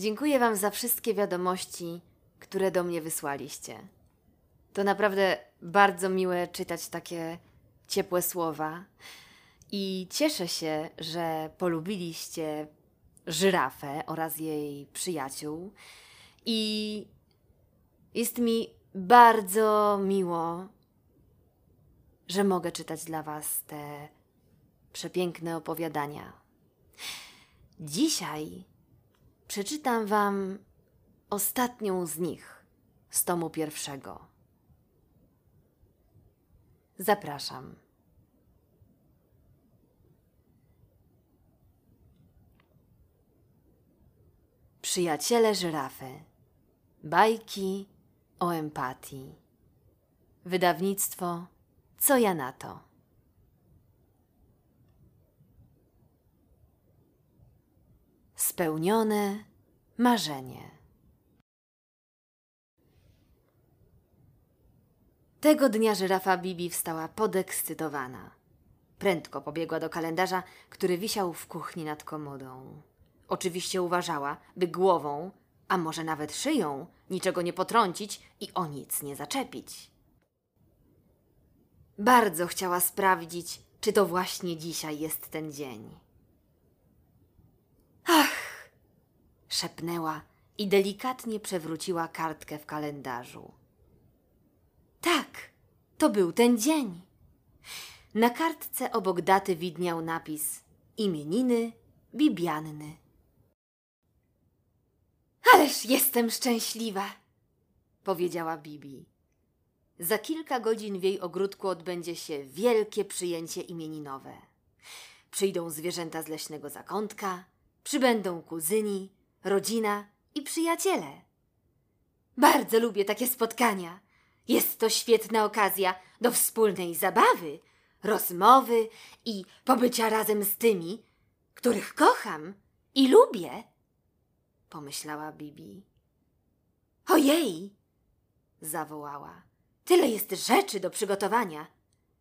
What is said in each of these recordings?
Dziękuję Wam za wszystkie wiadomości, które do mnie wysłaliście. To naprawdę bardzo miłe czytać takie ciepłe słowa. I cieszę się, że polubiliście żyrafę oraz jej przyjaciół. I jest mi bardzo miło, że mogę czytać dla Was te przepiękne opowiadania. Dzisiaj przeczytam Wam ostatnią z nich z tomu pierwszego. Zapraszam. Przyjaciele żyrafy. Bajki o empatii. Wydawnictwo Co ja na to? Spełnione marzenie. Tego dnia żyrafa Bibi wstała podekscytowana. Prędko pobiegła do kalendarza, który wisiał w kuchni nad komodą. Oczywiście uważała, by głową, a może nawet szyją, niczego nie potrącić i o nic nie zaczepić. Bardzo chciała sprawdzić, czy to właśnie dzisiaj jest ten dzień. Ach! Szepnęła i delikatnie przewróciła kartkę w kalendarzu. Tak, to był ten dzień. Na kartce obok daty widniał napis imieniny Bibianny. Ależ jestem szczęśliwa, powiedziała Bibi. Za kilka godzin w jej ogródku odbędzie się wielkie przyjęcie imieninowe. Przyjdą zwierzęta z leśnego zakątka, przybędą kuzyni, rodzina i przyjaciele. Bardzo lubię takie spotkania. Jest to świetna okazja do wspólnej zabawy, rozmowy i pobycia razem z tymi, których kocham i lubię, pomyślała Bibi. Ojej! zawołała. Tyle jest rzeczy do przygotowania.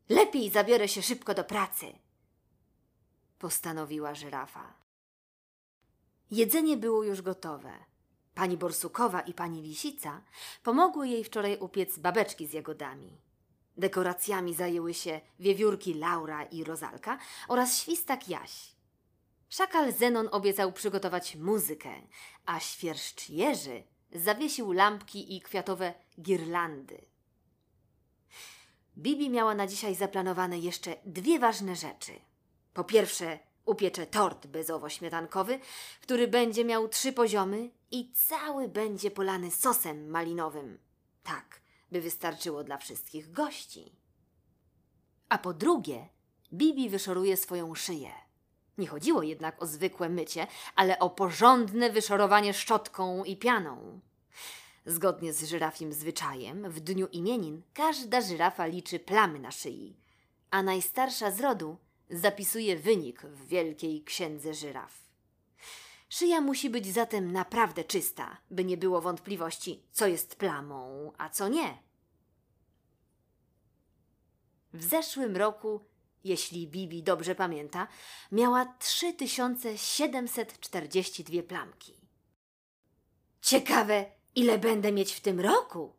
Lepiej zabiorę się szybko do pracy. Postanowiła żyrafa. Jedzenie było już gotowe. Pani Borsukowa i pani Lisica pomogły jej wczoraj upiec babeczki z jagodami. Dekoracjami zajęły się wiewiórki Laura i Rozalka oraz świstak Jaś. Szakal Zenon obiecał przygotować muzykę, a świerszcz Jerzy zawiesił lampki i kwiatowe girlandy. Bibi miała na dzisiaj zaplanowane jeszcze dwie ważne rzeczy. Po pierwsze, upiecze tort bezowo-śmietankowy, który będzie miał trzy poziomy i cały będzie polany sosem malinowym. Tak, by wystarczyło dla wszystkich gości. A po drugie, Bibi wyszoruje swoją szyję. Nie chodziło jednak o zwykłe mycie, ale o porządne wyszorowanie szczotką i pianą. Zgodnie z żyrafim zwyczajem, w dniu imienin każda żyrafa liczy plamy na szyi, a najstarsza z rodu zapisuje wynik w wielkiej księdze żyraf. Szyja musi być zatem naprawdę czysta, by nie było wątpliwości, co jest plamą, a co nie. W zeszłym roku, jeśli Bibi dobrze pamięta, miała 3742 plamki. Ciekawe, ile będę mieć w tym roku?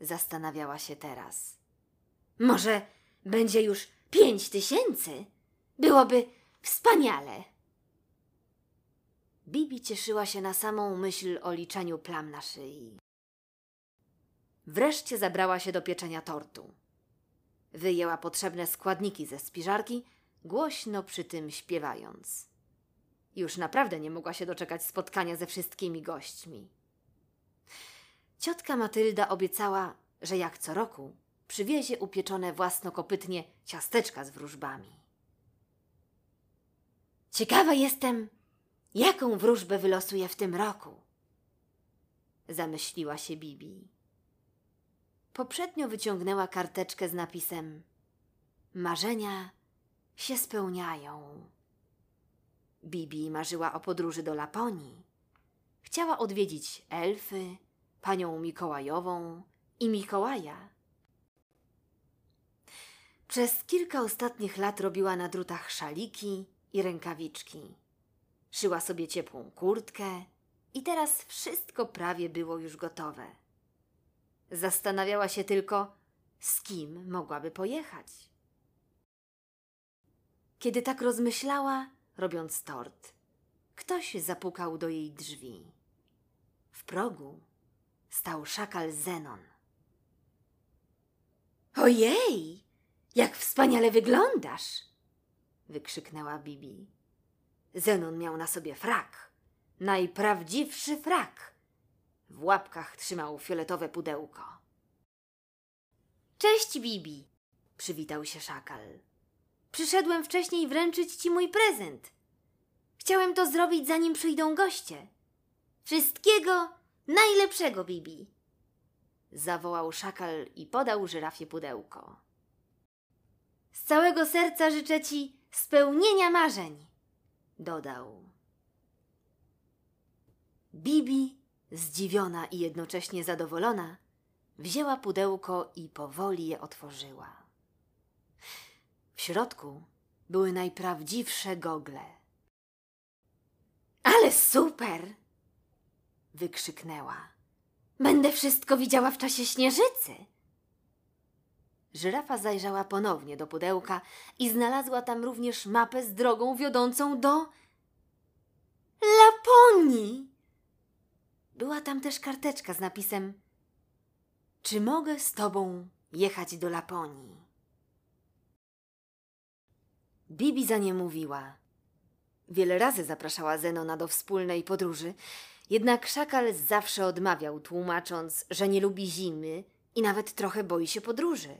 Zastanawiała się teraz. Może będzie już pięć tysięcy? Byłoby wspaniale. Bibi cieszyła się na samą myśl o liczeniu plam na szyi. Wreszcie zabrała się do pieczenia tortu. Wyjęła potrzebne składniki ze spiżarki, głośno przy tym śpiewając. Już naprawdę nie mogła się doczekać spotkania ze wszystkimi gośćmi. Ciotka Matylda obiecała, że jak co roku przywiezie upieczone własnokopytnie ciasteczka z wróżbami. Ciekawa jestem, jaką wróżbę wylosuje w tym roku. Zamyśliła się Bibi. Poprzednio wyciągnęła karteczkę z napisem Marzenia się spełniają. Bibi marzyła o podróży do Laponii. Chciała odwiedzić elfy, panią Mikołajową i Mikołaja. Przez kilka ostatnich lat robiła na drutach szaliki i rękawiczki. Szyła sobie ciepłą kurtkę i teraz wszystko prawie było już gotowe. Zastanawiała się tylko, z kim mogłaby pojechać. Kiedy tak rozmyślała, robiąc tort, ktoś zapukał do jej drzwi. W progu stał szakal Zenon. Ojej, jak wspaniale wyglądasz! wykrzyknęła Bibi. Zenon miał na sobie frak, najprawdziwszy frak. W łapkach trzymał fioletowe pudełko. Cześć, Bibi, przywitał się szakal. Przyszedłem wcześniej wręczyć ci mój prezent. Chciałem to zrobić, zanim przyjdą goście. Wszystkiego najlepszego, Bibi! Zawołał szakal i podał żyrafie pudełko. Z całego serca życzę ci spełnienia marzeń, dodał. Bibi, zdziwiona i jednocześnie zadowolona, wzięła pudełko i powoli je otworzyła. W środku były najprawdziwsze gogle. Ale super! wykrzyknęła. Będę wszystko widziała w czasie śnieżycy. Żyrafa zajrzała ponownie do pudełka i znalazła tam również mapę z drogą wiodącą do Laponii. Była tam też karteczka z napisem Czy mogę z tobą jechać do Laponii? Bibi za nie mówiła. Wiele razy zapraszała Zenona do wspólnej podróży, jednak szakal zawsze odmawiał, tłumacząc, że nie lubi zimy i nawet trochę boi się podróży.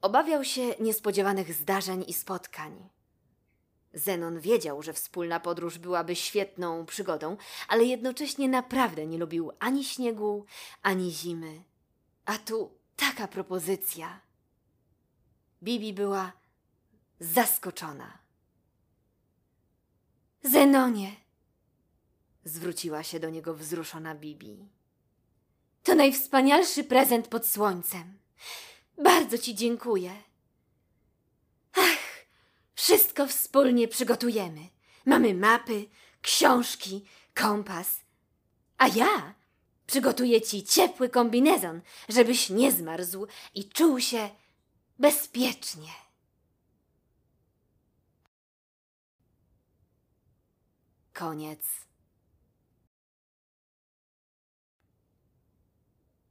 Obawiał się niespodziewanych zdarzeń i spotkań. Zenon wiedział, że wspólna podróż byłaby świetną przygodą, ale jednocześnie naprawdę nie lubił ani śniegu, ani zimy. A tu taka propozycja. Bibi była zaskoczona. Zenonie! zwróciła się do niego wzruszona Bibi. To najwspanialszy prezent pod słońcem. Bardzo ci dziękuję. Ach, wszystko wspólnie przygotujemy. Mamy mapy, książki, kompas. A ja przygotuję ci ciepły kombinezon, żebyś nie zmarzł i czuł się bezpiecznie. Koniec.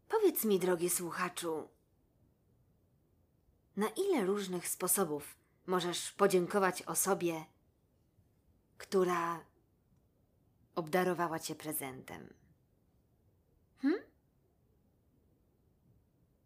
Powiedz mi, drogi słuchaczu, na ile różnych sposobów możesz podziękować osobie, która obdarowała cię prezentem?